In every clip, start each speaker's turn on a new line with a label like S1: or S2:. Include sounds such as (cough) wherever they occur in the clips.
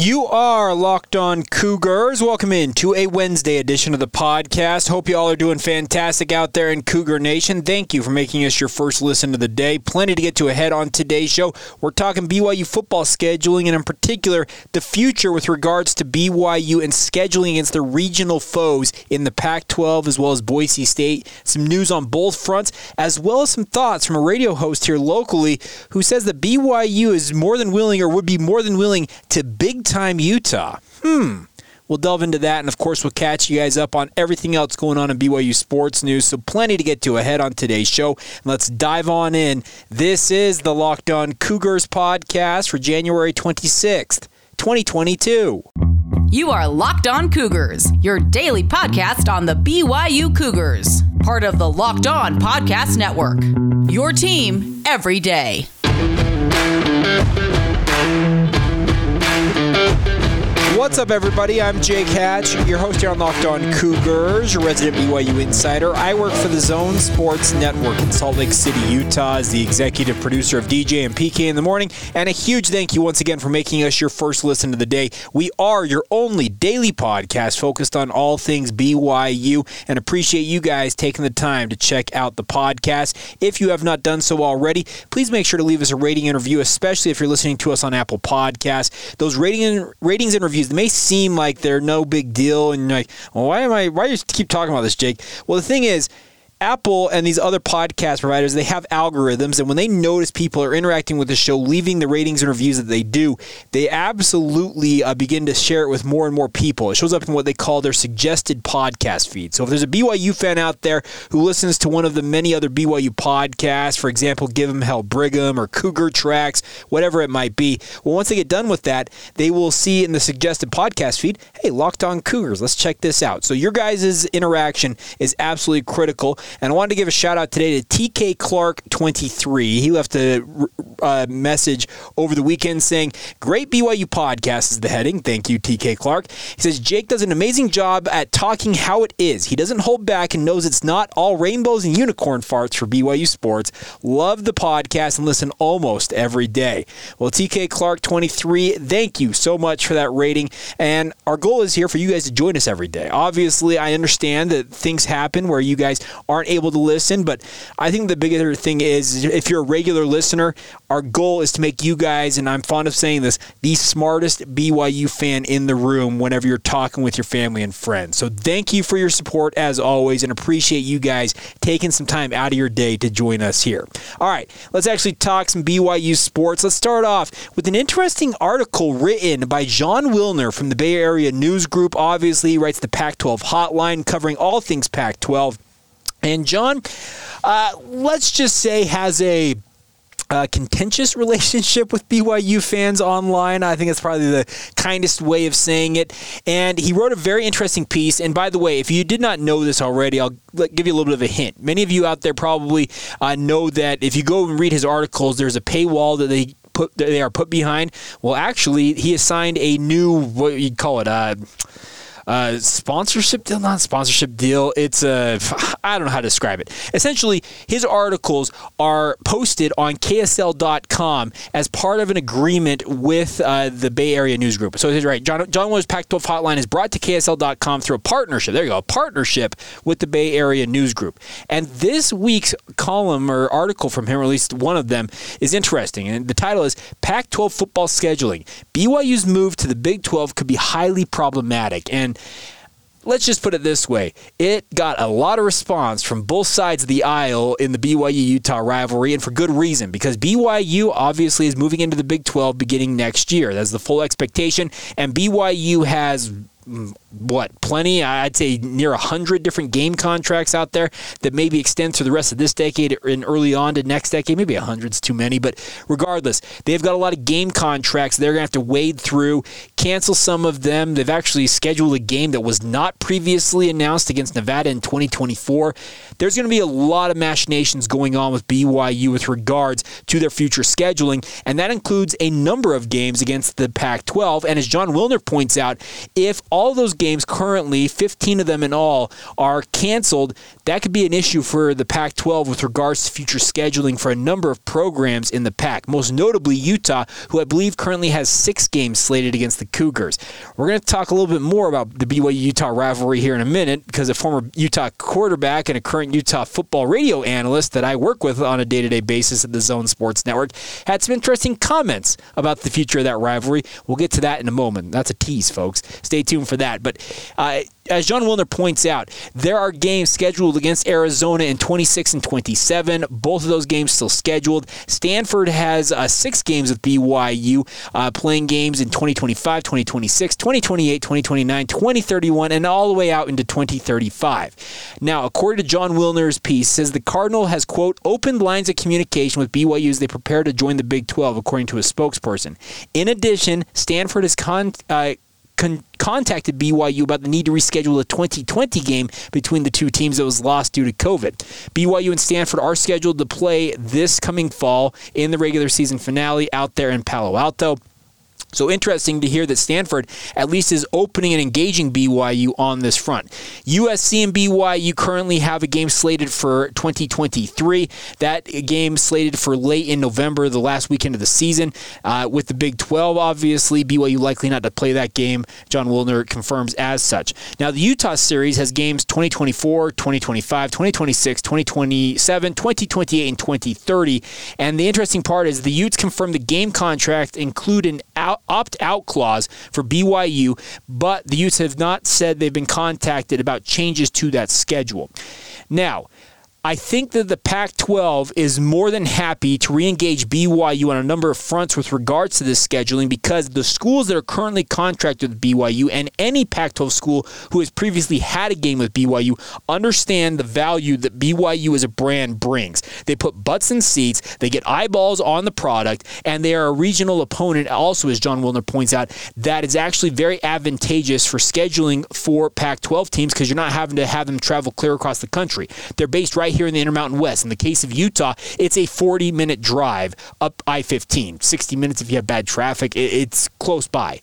S1: You are locked on Cougars. Welcome in to a Wednesday edition of the podcast. Hope you all are doing fantastic out there in Cougar Nation. Thank you for making us your first listen of the day. Plenty to get to ahead on today's show. We're talking BYU football scheduling and, in particular, the future with regards to BYU and scheduling against the regional foes in the Pac 12 as well as Boise State. Some news on both fronts, as well as some thoughts from a radio host here locally who says that BYU is more than willing or would be more than willing to big time Utah. Hmm. We'll delve into that, and of course, we'll catch you guys up on everything else going on in BYU sports news. So, plenty to get to ahead on today's show. Let's dive on in. This is the Locked On Cougars podcast for January 26th, 2022.
S2: You are Locked On Cougars, your daily podcast on the BYU Cougars, part of the Locked On Podcast Network. Your team every day.
S1: What's up, everybody? I'm Jake Hatch, your host here on Locked On Cougars, your resident BYU insider. I work for the Zone Sports Network in Salt Lake City, Utah, as the executive producer of DJ and PK in the morning. And a huge thank you once again for making us your first listen of the day. We are your only daily podcast focused on all things BYU, and appreciate you guys taking the time to check out the podcast. If you have not done so already, please make sure to leave us a rating and review, especially if you're listening to us on Apple Podcasts. Those rating ratings and reviews may seem like they're no big deal, and you're like, well, why am I? Why do you keep talking about this, Jake? Well, the thing is, Apple and these other podcast providers, they have algorithms, and when they notice people are interacting with the show, leaving the ratings and reviews that they do, they absolutely uh, begin to share it with more and more people. It shows up in what they call their suggested podcast feed. So if there's a BYU fan out there who listens to one of the many other BYU podcasts, for example, Give 'em Hell Brigham or Cougar Tracks, whatever it might be, well, once they get done with that, they will see in the suggested podcast feed, hey, Locked On Cougars, let's check this out. So your guys' interaction is absolutely critical. And I wanted to give a shout out today to TK Clark 23. He left a uh, message over the weekend saying, Great BYU podcast is the heading. Thank you, TK Clark. He says, Jake does an amazing job at talking how it is. He doesn't hold back and knows it's not all rainbows and unicorn farts for BYU sports. Love the podcast and listen almost every day. Well, TK Clark 23, thank you so much for that rating. And our goal is here for you guys to join us every day. Obviously, I understand that things happen where you guys are aren't able to listen. But I think the bigger thing is if you're a regular listener, our goal is to make you guys, and I'm fond of saying this, the smartest BYU fan in the room whenever you're talking with your family and friends. So thank you for your support as always and appreciate you guys taking some time out of your day to join us here. All right, let's actually talk some BYU sports. Let's start off with an interesting article written by Jon Wilner from the Bay Area News Group. Obviously, writes the Pac 12 hotline covering all things Pac 12. And John, uh, let's just say, has a uh, contentious (laughs) relationship with BYU fans online. I think it's probably the kindest way of saying it. And he wrote a very interesting piece. And by the way, if you did not know this already, I'll give you a little bit of a hint. Many of you out there probably uh, know that if you go and read his articles, there's a paywall that they put they are put behind. Well, actually, he assigned a new what you call it. Uh, uh, sponsorship deal, not sponsorship deal. It's a, I don't know how to describe it. Essentially, his articles are posted on KSL.com as part of an agreement with uh, the Bay Area News Group. So he's right. John, Jon Wilner's Pac 12 Hotline is brought to KSL.com through a partnership. There you go, a partnership with the Bay Area News Group. And this week's column or article from him, or at least one of them, is interesting. And the title is Pac 12 Football Scheduling. BYU's move to the Big 12 could be highly problematic. And let's just put it this way it got a lot of response from both sides of the aisle in the BYU Utah rivalry, and for good reason, because BYU obviously is moving into the Big 12 beginning next year. That's the full expectation, and BYU has what plenty? I'd say near 100 different game contracts out there that maybe extend through the rest of this decade and early on to next decade. Maybe 100's too many but regardless they've got a lot of game contracts they're going to have to wade through cancel some of them. They've actually scheduled a game that was not previously announced against nevada in 2024 there's going to be a lot of machinations going on with byu with regards to their future scheduling and that includes a number of games against the pac 12 and as jon wilner points out if all all those games currently, 15 of them in all, are canceled, that could be an issue for the Pac 12 with regards to future scheduling for a number of programs in the Pac, most notably Utah, who I believe currently has six games slated against the Cougars. We're going to talk a little bit more about the BYU Utah rivalry here in a minute because a former Utah quarterback and a current Utah football radio analyst that I work with on a day to day basis at the Zone Sports Network had some interesting comments about the future of that rivalry. We'll get to that in a moment. That's a tease, folks. Stay tuned for that. But uh, as Jon Wilner points out, there are games scheduled against Arizona in 26 and 27. Both of those games still scheduled. Stanford has uh, six games with BYU, uh, playing games in 2025, 2026, 2028, 2029, 2031, and all the way out into 2035. Now, according to Jon Wilner's piece, says the Cardinal has quote opened lines of communication with BYU as they prepare to join the Big 12, according to a spokesperson. In addition, Stanford has con- uh, con- contacted BYU about the need to reschedule a 2020 game between the two teams that was lost due to COVID. BYU and Stanford are scheduled to play this coming fall in the regular season finale out there in Palo Alto. So interesting to hear that Stanford at least is opening and engaging BYU on this front. USC and BYU currently have a game slated for 2023. That game slated for late in November, the last weekend of the season. Uh, with the Big 12, obviously, BYU likely not to play that game. Jon Wilner confirms as such. Now, the Utah series has games 2024, 2025, 2026, 2027, 2028, and 2030. And the interesting part is the Utes confirmed the game contract include an out opt out clause for BYU, but the Utes have not said they've been contacted about changes to that schedule. Now, I think that the Pac 12 is more than happy to re engage BYU on a number of fronts with regards to this scheduling because the schools that are currently contracted with BYU and any Pac 12 school who has previously had a game with BYU understand the value that BYU as a brand brings. They put butts in seats, they get eyeballs on the product, and they are a regional opponent, also, as Jon Wilner points out, that is actually very advantageous for scheduling for Pac 12 teams because you're not having to have them travel clear across the country. They're based right here in the Intermountain West. In the case of Utah, it's a 40 minute drive up I 15, 60 minutes if you have bad traffic. It's close by.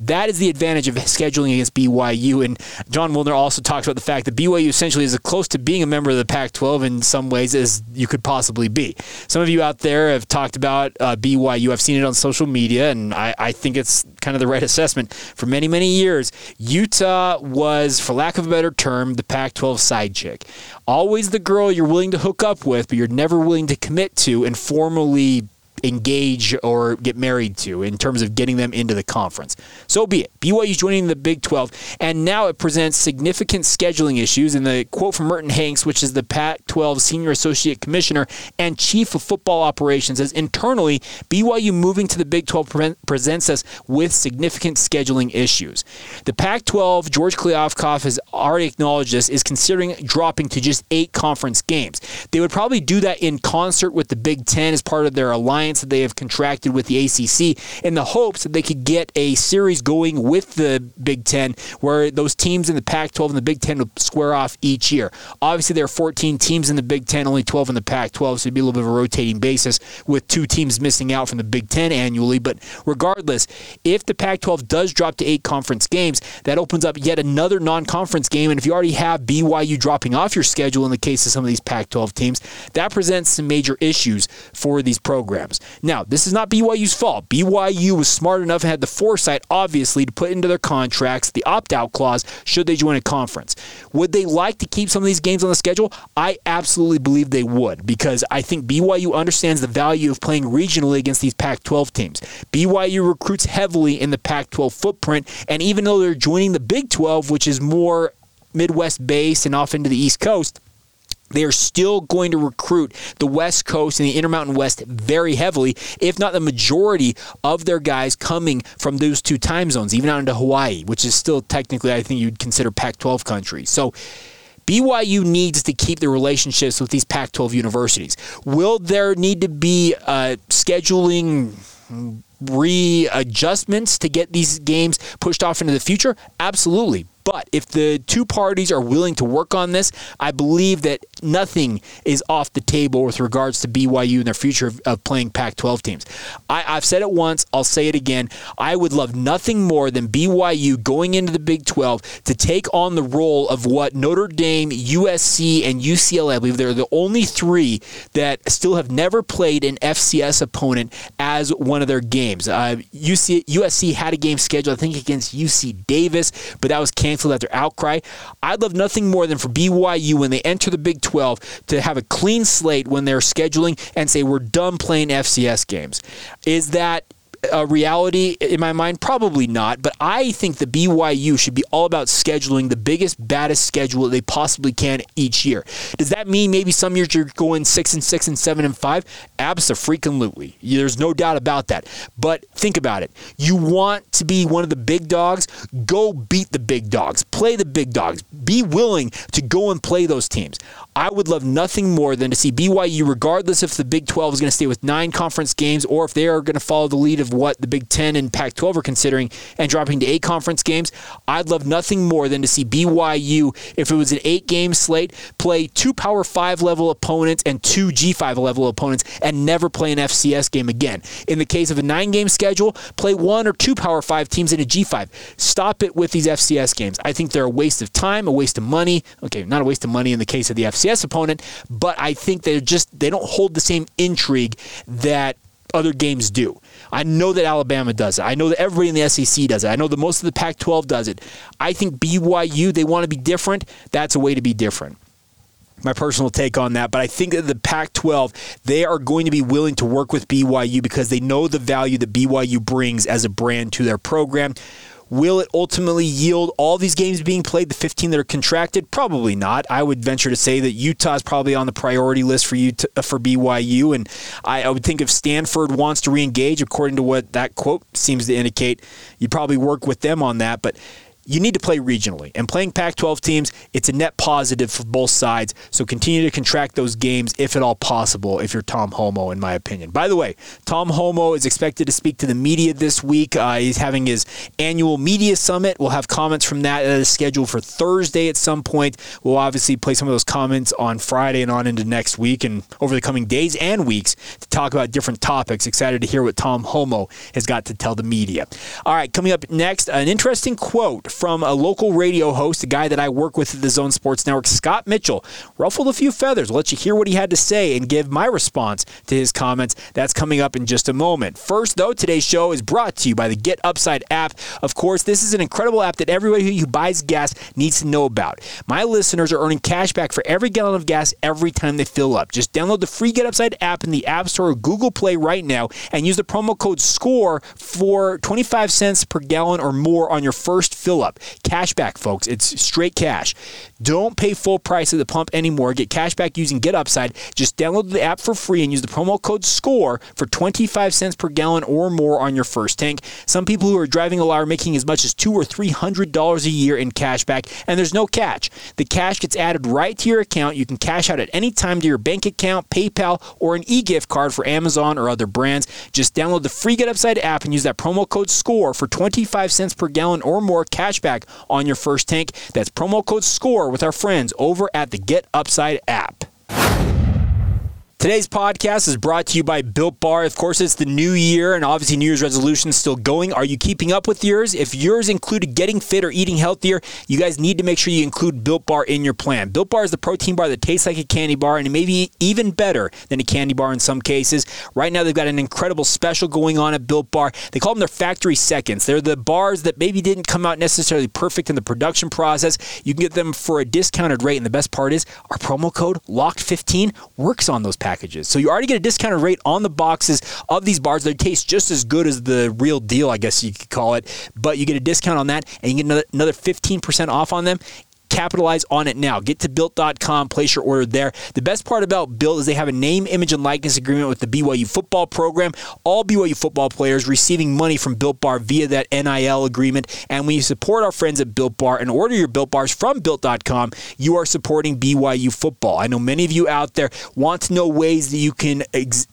S1: That is the advantage of scheduling against BYU. And Jon Wilner also talks about the fact that BYU essentially is as close to being a member of the Pac 12 in some ways as you could possibly be. Some of you out there have talked about uh, BYU. I've seen it on social media, and I, I think it's kind of the right assessment. For many, many years, Utah was, for lack of a better term, the Pac 12 side chick. Always the girl you're willing to hook up with, but you're never willing to commit to and formally engage or get married to in terms of getting them into the conference. So be it. BYU's joining the Big 12, and now it presents significant scheduling issues. And the quote from Merton Hanks, which is the Pac 12 Senior Associate Commissioner and Chief of Football Operations, says internally, BYU moving to the Big 12 pre- presents us with significant scheduling issues. The Pac 12, George Kliavkoff has already acknowledged this, is considering dropping to just eight conference games. They would probably do that in concert with the Big 10 as part of their alliance that they have contracted with the ACC in the hopes that they could get a series going with the Big Ten where those teams in the Pac 12 and the Big Ten would square off each year. Obviously, there are 14 teams in the Big Ten, only 12 in the Pac 12, so it'd be a little bit of a rotating basis with two teams missing out from the Big Ten annually. But regardless, if the Pac 12 does drop to eight conference games, that opens up yet another non conference game. And if you already have BYU dropping off your schedule in the case of some of these Pac 12 teams, that presents some major issues for these programs. Now, this is not BYU's fault. BYU was smart enough and had the foresight, obviously, to put into their contracts the opt out clause should they join a conference. Would they like to keep some of these games on the schedule? I absolutely believe they would because I think BYU understands the value of playing regionally against these Pac 12 teams. BYU recruits heavily in the Pac 12 footprint, and even though they're joining the Big 12, which is more Midwest based and off into the East Coast, they are still going to recruit the West Coast and the Intermountain West very heavily, if not the majority of their guys coming from those two time zones, even out into Hawaii, which is still technically, I think you'd consider Pac 12 country. So, BYU needs to keep the relationships with these Pac 12 universities. Will there need to be uh, scheduling readjustments to get these games pushed off into the future? Absolutely. But if the two parties are willing to work on this, I believe that nothing is off the table with regards to BYU and their future of, of playing Pac 12 teams. I, I've said it once, I'll say it again. I would love nothing more than BYU going into the Big 12 to take on the role of what Notre Dame, USC, and UCLA, I believe they're the only three that still have never played an FCS opponent as one of their games. Uh, UC, USC had a game scheduled, I think, against UC Davis, but that was canceled after outcry. I'd love nothing more than for BYU when they enter the Big 12 to have a clean slate when they're scheduling and say, we're done playing FCS games. Is that a reality in my mind? Probably not. But I think the BYU should be all about scheduling the biggest, baddest schedule they possibly can each year. Does that mean maybe some years you're going six and six and seven and five? Absolutely. There's no doubt about that. But think about it. You want to be one of the big dogs? Go beat the big dogs. Play the big dogs. Be willing to go and play those teams. I would love nothing more than to see BYU, regardless if the Big 12 is going to stay with nine conference games or if they are going to follow the lead of what the Big 10 and Pac 12 are considering and dropping to eight conference games. I'd love nothing more than to see BYU, if it was an eight game slate, play two Power 5 level opponents and two G5 level opponents and never play an FCS game again. In the case of a nine game schedule, play one or two Power 5 teams in a G5. Stop it with these FCS games. I think they're a waste of time, a waste of money. Okay, not a waste of money in the case of the FCS opponent, but I think they're just, they don't hold the same intrigue that other games do. I know that Alabama does it. I know that everybody in the SEC does it. I know that most of the Pac 12 does it. I think BYU, they want to be different. That's a way to be different my personal take on that. But I think that the Pac 12, they are going to be willing to work with BYU because they know the value that BYU brings as a brand to their program. Will it ultimately yield all these games being played, the 15 that are contracted? Probably not. I would venture to say that Utah is probably on the priority list for you uh, for BYU, and I, I would think if Stanford wants to reengage, according to what that quote seems to indicate, you'd probably work with them on that. But you need to play regionally. And playing Pac 12 teams, it's a net positive for both sides. So continue to contract those games if at all possible, if you're Tom Holmoe, in my opinion. By the way, Tom Holmoe is expected to speak to the media this week. Uh, he's having his annual media summit. We'll have comments from that that is scheduled for Thursday at some point. We'll obviously play some of those comments on Friday and on into next week and over the coming days and weeks to talk about different topics. Excited to hear what Tom Holmoe has got to tell the media. All right, coming up next, an interesting quote from a local radio host, a guy that I work with at the Zone Sports Network, Scott Mitchell. Ruffled a few feathers. Let you hear what he had to say and give my response to his comments. That's coming up in just a moment. First, though, today's show is brought to you by the Get Upside app. Of course, this is an incredible app that everybody who buys gas needs to know about. My listeners are earning cash back for every gallon of gas every time they fill up. Just download the free Get Upside app in the App Store or Google Play right now and use the promo code SCORE for 25 cents per gallon or more on your first fill up. Cash back, folks. It's straight cash. Don't pay full price at the pump anymore. Get cash back using Get Upside. Just download the app for free and use the promo code SCORE for 25 cents per gallon or more on your first tank. Some people who are driving a lot are making as much as two or three hundred dollars a year in cash back, and there's no catch. The cash gets added right to your account. You can cash out at any time to your bank account, PayPal, or an e-gift card for Amazon or other brands. Just download the free Get Upside app and use that promo code SCORE for 25 cents per gallon or more cash back on your first tank. That's promo code SCORE with our friends over at the Get Upside app. Today's podcast is brought to you by Built Bar. Of course, it's the new year, and obviously, New Year's resolutions still going. Are you keeping up with yours? If yours included getting fit or eating healthier, you guys need to make sure you include Built Bar in your plan. Built Bar is the protein bar that tastes like a candy bar, and it may be even better than a candy bar in some cases. Right now, they've got an incredible special going on at Built Bar. They call them their factory seconds. They're the bars that maybe didn't come out necessarily perfect in the production process. You can get them for a discounted rate, and the best part is our promo code LOCKED15 works on those packages packages. So you already get a discounted rate on the boxes of these bars. They taste just as good as the real deal, I guess you could call it. But you get a discount on that, and you get another, another 15% off on them capitalize on it now. Get to built.com, place your order there. The best part about Built is they have a name, image, and likeness agreement with the BYU football program. All BYU football players receiving money from Built Bar via that NIL agreement. And when you support our friends at Built Bar and order your Built Bars from built.com, you are supporting BYU football. I know many of you out there want to know ways that you can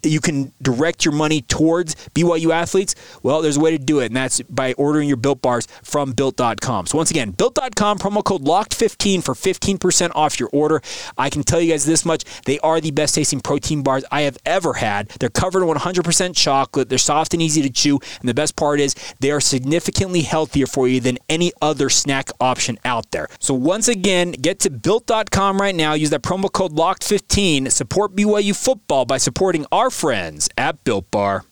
S1: you can direct your money towards BYU athletes. Well, there's a way to do it, and that's by ordering your Built Bars from built.com. So once again, built.com promo code locked15 for 15% off your order. I can tell you guys this much, they are the best tasting protein bars I have ever had. They're covered in 100% chocolate. They're soft and easy to chew, and the best part is they are significantly healthier for you than any other snack option out there. So once again, get to built.com right now. Use that promo code locked15. Support BYU football by supporting our friends at Built Bar.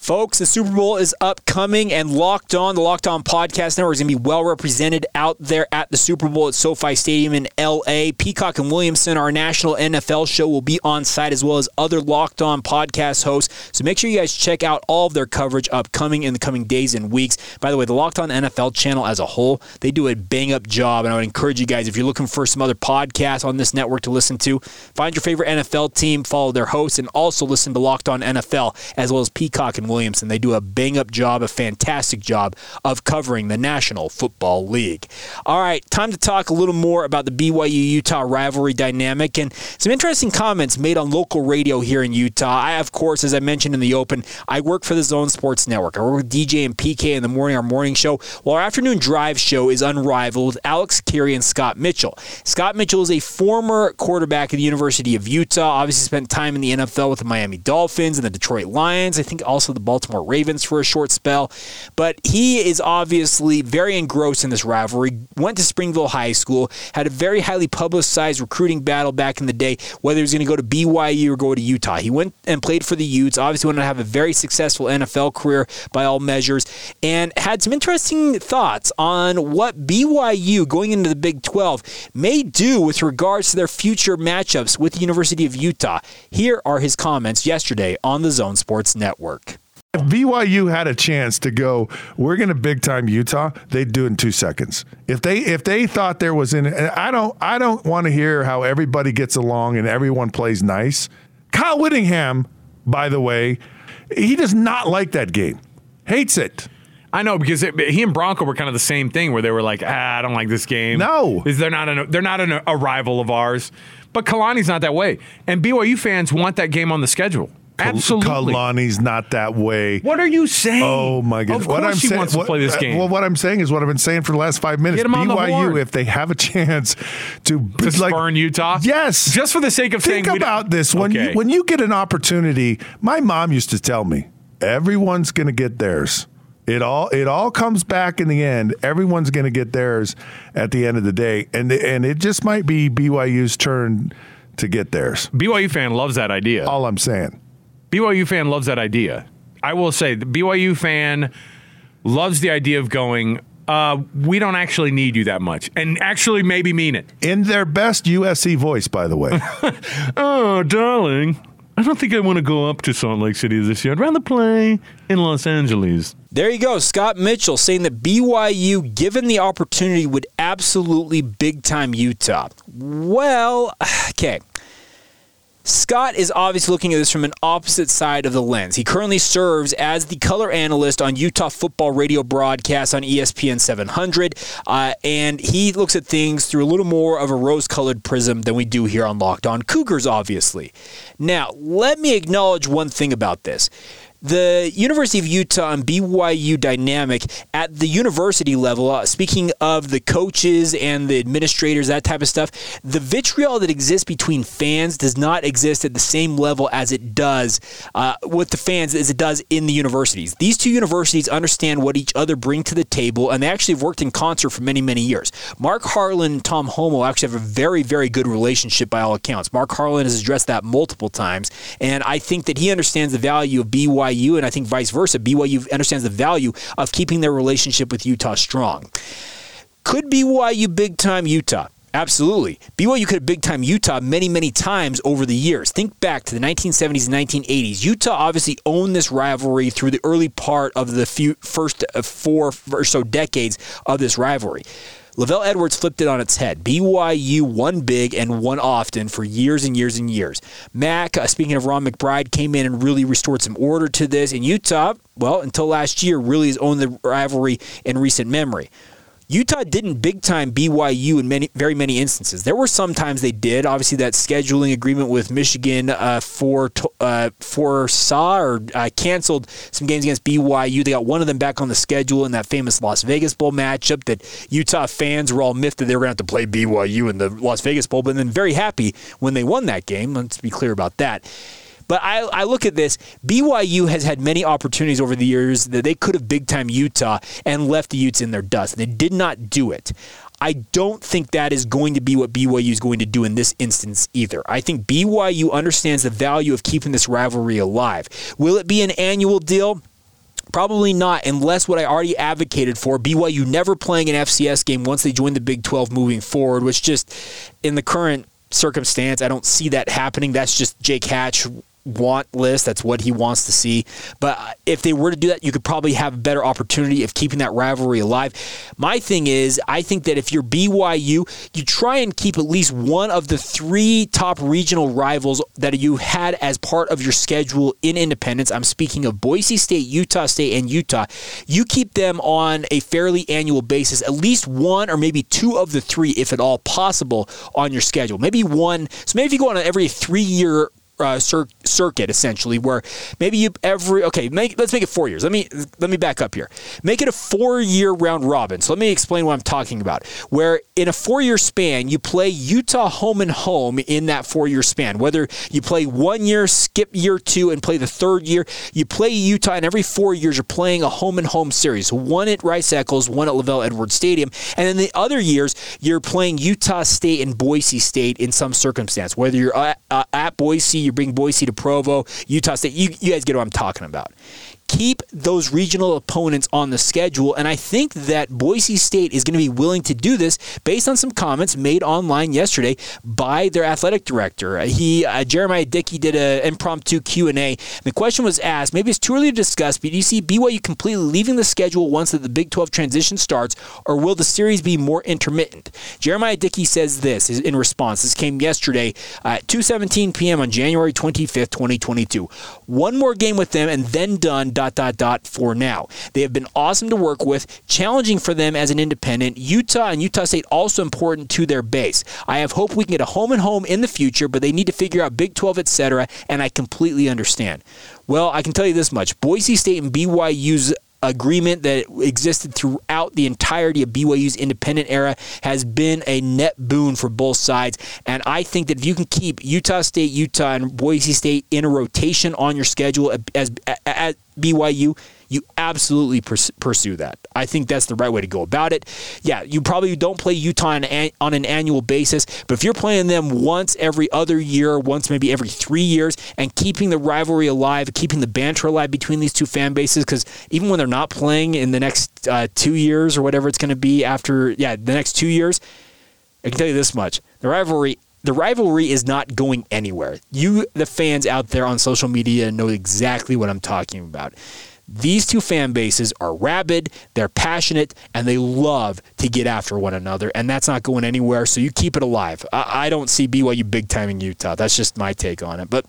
S1: Folks, the Super Bowl is upcoming and Locked On, the Locked On Podcast Network is going to be well represented out there at the Super Bowl at SoFi Stadium in LA. Peacock and Williamson, our national NFL show, will be on site as well as other Locked On podcast hosts. So make sure you guys check out all of their coverage upcoming in the coming days and weeks. By the way, the Locked On NFL channel as a whole, they do a bang up job. And I would encourage you guys, if you're looking for some other podcasts on this network to listen to, find your favorite NFL team, follow their hosts, and also listen to Locked On NFL as well as Peacock and Williamson. They do a bang up job, a fantastic job of covering the National Football League. All right, time to talk a little more about the BYU Utah rivalry dynamic and some interesting comments made on local radio here in Utah. I, of course, as I mentioned in the open, I work for the Zone Sports Network. I work with DJ and PK in the morning, our morning show. Well, our afternoon drive show is unrivaled Alex Kirry and Scott Mitchell. Scott Mitchell is a former quarterback at the University of Utah, obviously spent time in the NFL with the Miami Dolphins and the Detroit Lions, I think also the Baltimore Baltimore Ravens for a short spell. But he is obviously very engrossed in this rivalry. Went to Springville High School, had a very highly publicized recruiting battle back in the day, whether he was going to go to BYU or go to Utah. He went and played for the Utes, obviously wanted to have a very successful NFL career by all measures, and had some interesting thoughts on what BYU going into the Big 12 may do with regards to their future matchups with the University of Utah. Here are his comments yesterday on the Zone Sports Network.
S3: If BYU had a chance to go, we're going to big time Utah. They'd do it in two seconds. If they if they thought there was in, I don't I don't want to hear how everybody gets along and everyone plays nice. Kyle Whittingham, by the way, he does not like that game. Hates it.
S4: I know because it, he and Bronco were kind of the same thing, where they were like, ah, "I don't like this game."
S3: No, is
S4: they're not an, they're not an, a rival of ours. But Kalani's not that way, and BYU fans want that game on the schedule. Absolutely.
S3: Kalani's not that way.
S4: What are you saying?
S3: Oh my goodness!
S4: Of course
S3: what I'm
S4: he
S3: saying,
S4: wants to play this uh, game.
S3: Well, what I'm saying is what I've been saying for the last five minutes.
S4: Get him on the
S3: BYU,
S4: horn.
S3: if they have a chance to,
S4: to
S3: like,
S4: spurn Utah,
S3: yes,
S4: just for the sake of
S3: think
S4: saying.
S3: about this when
S4: okay.
S3: you when you get an opportunity. My mom used to tell me, everyone's going to get theirs. It all it all comes back in the end. Everyone's going to get theirs at the end of the day, and and it just might be BYU's turn to get theirs.
S4: BYU fan loves that idea.
S3: All I'm saying.
S4: BYU fan loves that idea. I will say the BYU fan loves the idea of going. Uh, we don't actually need you that much, and actually maybe mean it
S3: in their best USC voice, by the way. (laughs)
S4: oh, darling, I don't think I want to go up to Salt Lake City this year. I'd rather play in Los Angeles.
S1: There you go. Scott Mitchell saying that BYU, given the opportunity, would absolutely big time Utah. Well, (sighs) okay. Scott is obviously looking at this from an opposite side of the lens. He currently serves as the color analyst on Utah football radio broadcasts on ESPN 700, uh, and he looks at things through a little more of a rose colored prism than we do here on Locked On Cougars, obviously. Now, let me acknowledge one thing about this the University of Utah and BYU dynamic at the university level, uh, speaking of the coaches and the administrators, that type of stuff, the vitriol that exists between fans does not exist at the same level as it does uh, with the fans as it does in the universities. These two universities understand what each other bring to the table, and they actually have worked in concert for many, many years. Mark Harlan and Tom Holmoe actually have a very, very good relationship by all accounts. Mark Harlan has addressed that multiple times, and I think that he understands the value of BYU BYU, and I think vice versa. BYU understands the value of keeping their relationship with Utah strong. Could BYU big time Utah? Absolutely. BYU could have big time Utah many, many times over the years. Think back to the 1970s and 1980s. Utah obviously owned this rivalry through the early part of the few, first uh, four or so decades of this rivalry. LaVell Edwards flipped it on its head. BYU won big and won often for years and years and years. Mac, uh, speaking of Ron McBride, came in and really restored some order to this. And Utah, well, until last year, really has owned the rivalry in recent memory. Utah didn't big time BYU in many, very many instances. There were some times they did. Obviously, that scheduling agreement with Michigan uh, for uh, foresaw or uh, canceled some games against BYU. They got one of them back on the schedule in that famous Las Vegas Bowl matchup that Utah fans were all miffed that they were going to have to play BYU in the Las Vegas Bowl, but then very happy when they won that game. Let's be clear about that. But I, I look at this. BYU has had many opportunities over the years that they could have big time Utah and left the Utes in their dust. They did not do it. I don't think that is going to be what BYU is going to do in this instance either. I think BYU understands the value of keeping this rivalry alive. Will it be an annual deal? Probably not, unless what I already advocated for BYU never playing an FCS game once they join the Big 12 moving forward, which just in the current circumstance, I don't see that happening. That's just Jake Hatch want list. That's what he wants to see. But if they were to do that, you could probably have a better opportunity of keeping that rivalry alive. My thing is, I think that if you're BYU, you try and keep at least one of the three top regional rivals that you had as part of your schedule in Independence. I'm speaking of Boise State, Utah State, and Utah. You keep them on a fairly annual basis, at least one or maybe two of the three, if at all possible, on your schedule. Maybe one. So maybe if you go on every three year uh, cir- circuit essentially, where maybe you every okay, make, let's make it four years. Let me let me back up here. Make it a four-year round robin. So let me explain what I'm talking about. Where in a four-year span, you play Utah home and home in that four-year span. Whether you play one year, skip year two, and play the third year, you play Utah, and every four years you're playing a home and home series. One at Rice Eccles, one at LaVell Edwards Stadium, and then the other years you're playing Utah State and Boise State in some circumstance. Whether you're at, uh, at Boise you bring Boise to Provo, Utah State. You, you guys get what I'm talking about keep those regional opponents on the schedule. And I think that Boise State is going to be willing to do this based on some comments made online yesterday by their athletic director. He uh, Jeremiah Dickey did an impromptu Q and A. The question was asked. Maybe it's too early to discuss, but do you see BYU completely leaving the schedule once that the Big 12 transition starts, or will the series be more intermittent? Jeremiah Dickey says this in response. This came yesterday at 2:17 p.m. on January 25th, 2022. One more game with them and then done dot dot dot for now. They have been awesome to work with, challenging for them as an independent. Utah and Utah State also important to their base. I have hope we can get a home and home in the future, but they need to figure out Big 12, etc. And I completely understand. Well, I can tell you this much: Boise State and BYU's agreement that existed throughout the entirety of BYU's independent era has been a net boon for both sides. And I think that if you can keep Utah State, Utah, and Boise State in a rotation on your schedule as, as BYU, you absolutely pursue that. I think that's the right way to go about it. Yeah, you probably don't play Utah on, on an annual basis, but if you're playing them once every other year, once maybe every three years, and keeping the rivalry alive, keeping the banter alive between these two fan bases, because even when they're not playing in the next uh, two years or whatever it's going to be after, yeah, the next two years, I can tell you this much: the rivalry the rivalry is not going anywhere. You, the fans out there on social media, know exactly what I'm talking about. These two fan bases are rabid, they're passionate, and they love to get after one another, and that's not going anywhere. So you keep it alive. I, I don't see BYU big timing Utah. That's just my take on it. But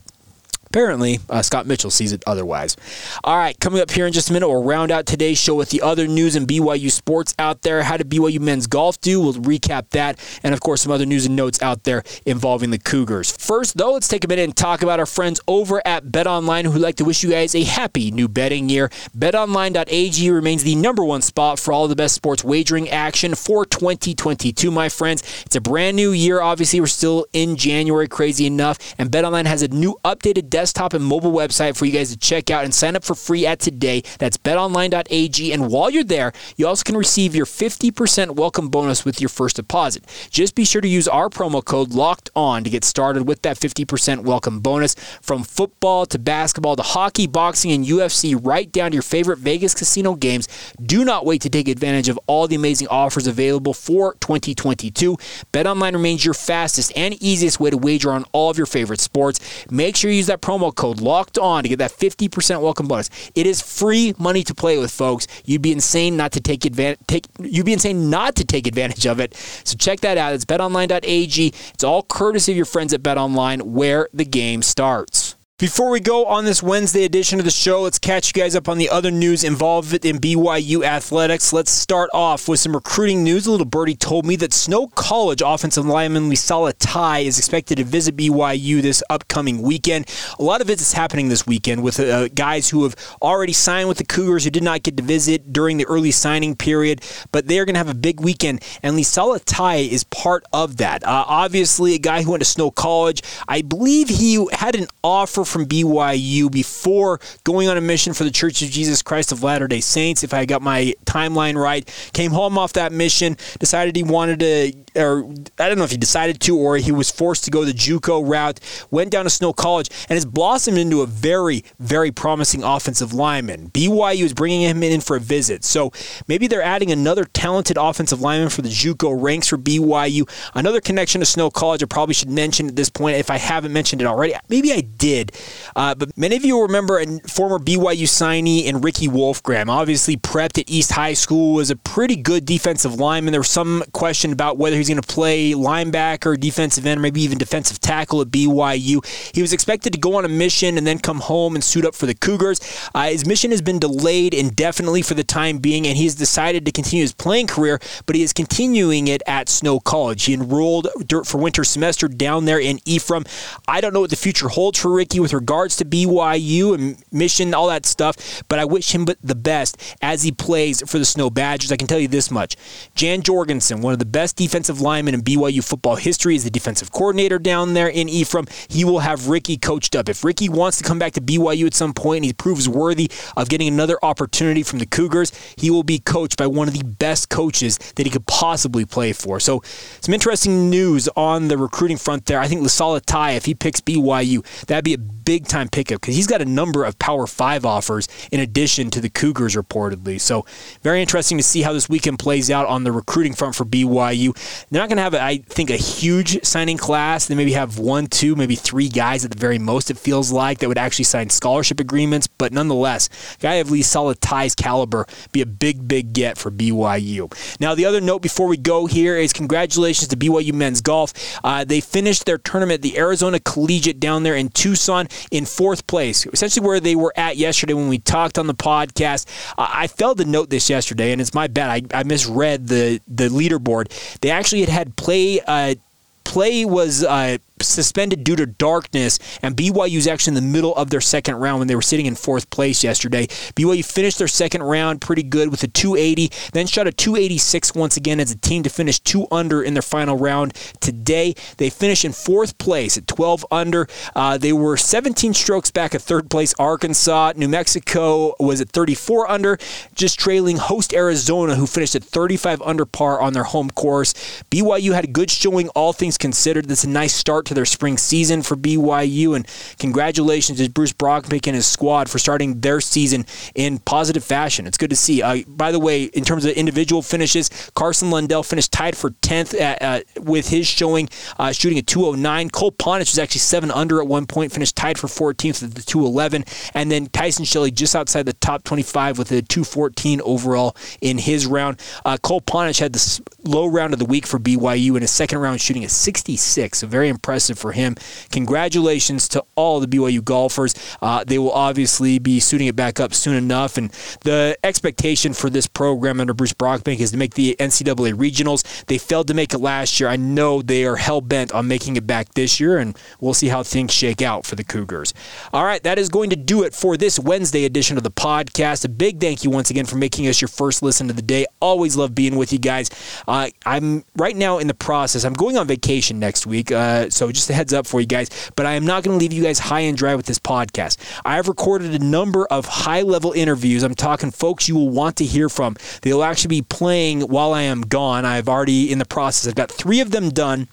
S1: Apparently, uh, Scott Mitchell sees it otherwise. All right, coming up here in just a minute, we'll round out today's show with the other news and BYU sports out there. How did BYU men's golf do? We'll recap that, and of course, some other news and notes out there involving the Cougars. First, though, let's take a minute and talk about our friends over at BetOnline who'd like to wish you guys a happy new betting year. BetOnline.ag remains the number one spot for all the best sports wagering action for 2022, my friends. It's a brand new year. Obviously, we're still in January, crazy enough, and BetOnline has a new updated desktop and mobile website for you guys to check out and sign up for free at today. That's betonline.ag. And while you're there, you also can receive your 50% welcome bonus with your first deposit. Just be sure to use our promo code locked on to get started with that 50% welcome bonus from football to basketball to hockey, boxing, and UFC, right down to your favorite Vegas casino games. Do not wait to take advantage of all the amazing offers available for 2022. BetOnline remains your fastest and easiest way to wager on all of your favorite sports. Make sure you use that promo promo code locked on to get that 50% welcome bonus. It is free money to play with, folks. You'd be insane not to take advantage. Take you'd be insane not to take advantage of it. So check that out. It's betonline.ag. It's all courtesy of your friends at BetOnline, where the game starts. Before we go on this Wednesday edition of the show, let's catch you guys up on the other news involved in BYU athletics. Let's start off with some recruiting news. A little birdie told me that Snow College offensive lineman Lisala Tai is expected to visit BYU this upcoming weekend. A lot of it is happening this weekend with uh, guys who have already signed with the Cougars who did not get to visit during the early signing period, but they are going to have a big weekend, and Lisala Tai is part of that. Uh, obviously, a guy who went to Snow College. I believe he had an offer from BYU before going on a mission for the Church of Jesus Christ of Latter day Saints, if I got my timeline right. Came home off that mission, decided he wanted to, or I don't know if he decided to or he was forced to go the Juco route, went down to Snow College, and has blossomed into a very, very promising offensive lineman. BYU is bringing him in for a visit. So maybe they're adding another talented offensive lineman for the Juco ranks for BYU. Another connection to Snow College I probably should mention at this point if I haven't mentioned it already. Maybe I did. Uh, but many of you will remember a former BYU signee and Ricky Wolfgram. Obviously, prepped at East High School, was a pretty good defensive lineman. There was some question about whether he's going to play linebacker, defensive end, or maybe even defensive tackle at BYU. He was expected to go on a mission and then come home and suit up for the Cougars. Uh, his mission has been delayed indefinitely for the time being, and he has decided to continue his playing career, but he is continuing it at Snow College. He enrolled for winter semester down there in Ephraim. I don't know what the future holds for Ricky with regards to BYU and mission, all that stuff, but I wish him the best as he plays for the Snow Badgers. I can tell you this much Jan Jorgensen, one of the best defensive linemen in BYU football history, is the defensive coordinator down there in Ephraim. He will have Ricky coached up. If Ricky wants to come back to BYU at some point and he proves worthy of getting another opportunity from the Cougars, he will be coached by one of the best coaches that he could possibly play for. So, some interesting news on the recruiting front there. I think Lisala Tai, if he picks BYU, that'd be a big time pickup because he's got a number of Power Five offers in addition to the Cougars reportedly. So very interesting to see how this weekend plays out on the recruiting front for BYU. They're not going to have, I think, a huge signing class. They maybe have one, two, maybe three guys at the very most. It feels like that would actually sign scholarship agreements, but nonetheless, guy of Lisala Tai's caliber be a big, big get for BYU. Now the other note before we go here is congratulations to BYU men's golf. Uh, they finished their tournament, the Arizona Collegiate down there in Tucson in fourth place, essentially where they were at yesterday when we talked on the podcast. Uh, I failed to note this yesterday, and it's my bad. I, I misread the the leaderboard. They actually had had play. Uh, play was uh, suspended due to darkness, and BYU is actually in the middle of their second round when they were sitting in fourth place yesterday. BYU finished their second round pretty good with a 280, then shot a 286 once again as a team to finish two under in their final round today. They finished in fourth place at 12 under. Uh, they were 17 strokes back at third place Arkansas. New Mexico was at 34 under, just trailing host Arizona, who finished at 35 under par on their home course. BYU had a good showing, all things considered. That's a nice start to their spring season for BYU. And congratulations to Bruce Brockbank and his squad for starting their season in positive fashion. It's good to see. Uh, by the way, in terms of individual finishes, Carson Lundell finished tied for 10th at, uh, with his showing, uh, shooting at 209. Cole Ponich was actually 7 under at one point, finished tied for 14th at the 211. And then Tyson Shelley just outside the top 25 with a 214 overall in his round. Uh, Cole Ponich had the low round of the week for BYU in his second round, shooting at 66. So very impressive impressive for him. Congratulations to all the BYU golfers. Uh, they will obviously be suiting it back up soon enough. And the expectation for this program under Bruce Brockbank is to make the NCAA regionals. They failed to make it last year. I know they are hell bent on making it back this year, and we'll see how things shake out for the Cougars. All right, that is going to do it for this Wednesday edition of the podcast. A big thank you once again for making us your first listen of the day. Always love being with you guys. Uh, I'm right now in the process. I'm going on vacation next week, uh, so just a heads up for you guys. But I am not going to leave you guys high and dry with this podcast. I have recorded a number of high level interviews. I'm talking folks you will want to hear from. They'll actually be playing while I am gone. I've already in the process. I've got three of them done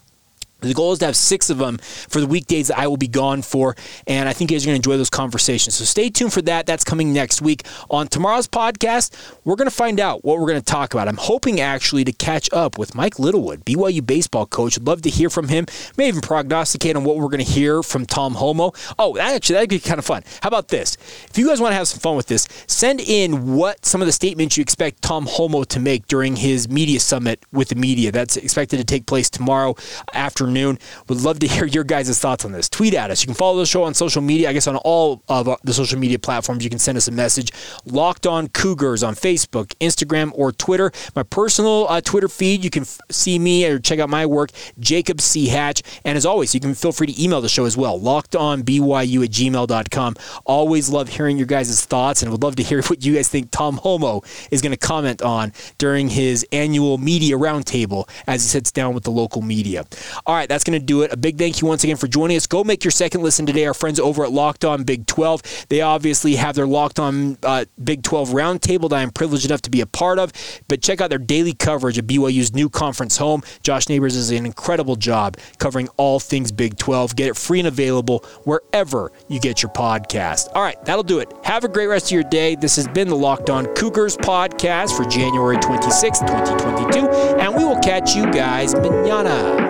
S1: The goal is to have six of them for the weekdays that I will be gone for, and I think you guys are going to enjoy those conversations. So stay tuned for that. That's coming next week. On tomorrow's podcast, we're going to find out what we're going to talk about. I'm hoping actually to catch up with Mike Littlewood, BYU baseball coach. I'd love to hear from him. May even prognosticate on what we're going to hear from Tom Holmoe. Oh, actually, that'd be kind of fun. How about this? If you guys want to have some fun with this, send in what some of the statements you expect Tom Holmoe to make during his media summit with the media. That's expected to take place tomorrow afternoon afternoon. Would love to hear your guys' thoughts on this. Tweet at us. You can follow the show on social media. I guess on all of the social media platforms, you can send us a message. Locked on Cougars on Facebook, Instagram, or Twitter. My personal uh, Twitter feed, you can f- see me or check out my work, Jacob C. Hatch. And as always, you can feel free to email the show as well, lockedonbyu at gmail.com. Always love hearing your guys' thoughts and would love to hear (laughs) what you guys think Tom Holmoe is going to comment on during his annual media roundtable as he sits down with the local media. All right, that's going to do it. A big thank you once again for joining us. Go make your second listen today. Our friends over at Locked On Big 12. They obviously have their Locked On uh, Big 12 roundtable that I'm privileged enough to be a part of. But check out their daily coverage of BYU's new conference home. Josh Neighbors does an incredible job covering all things Big 12. Get it free and available wherever you get your podcast. All right, that'll do it. Have a great rest of your day. This has been the Locked On Cougars podcast for January 26, 2022, and we will catch you guys manana.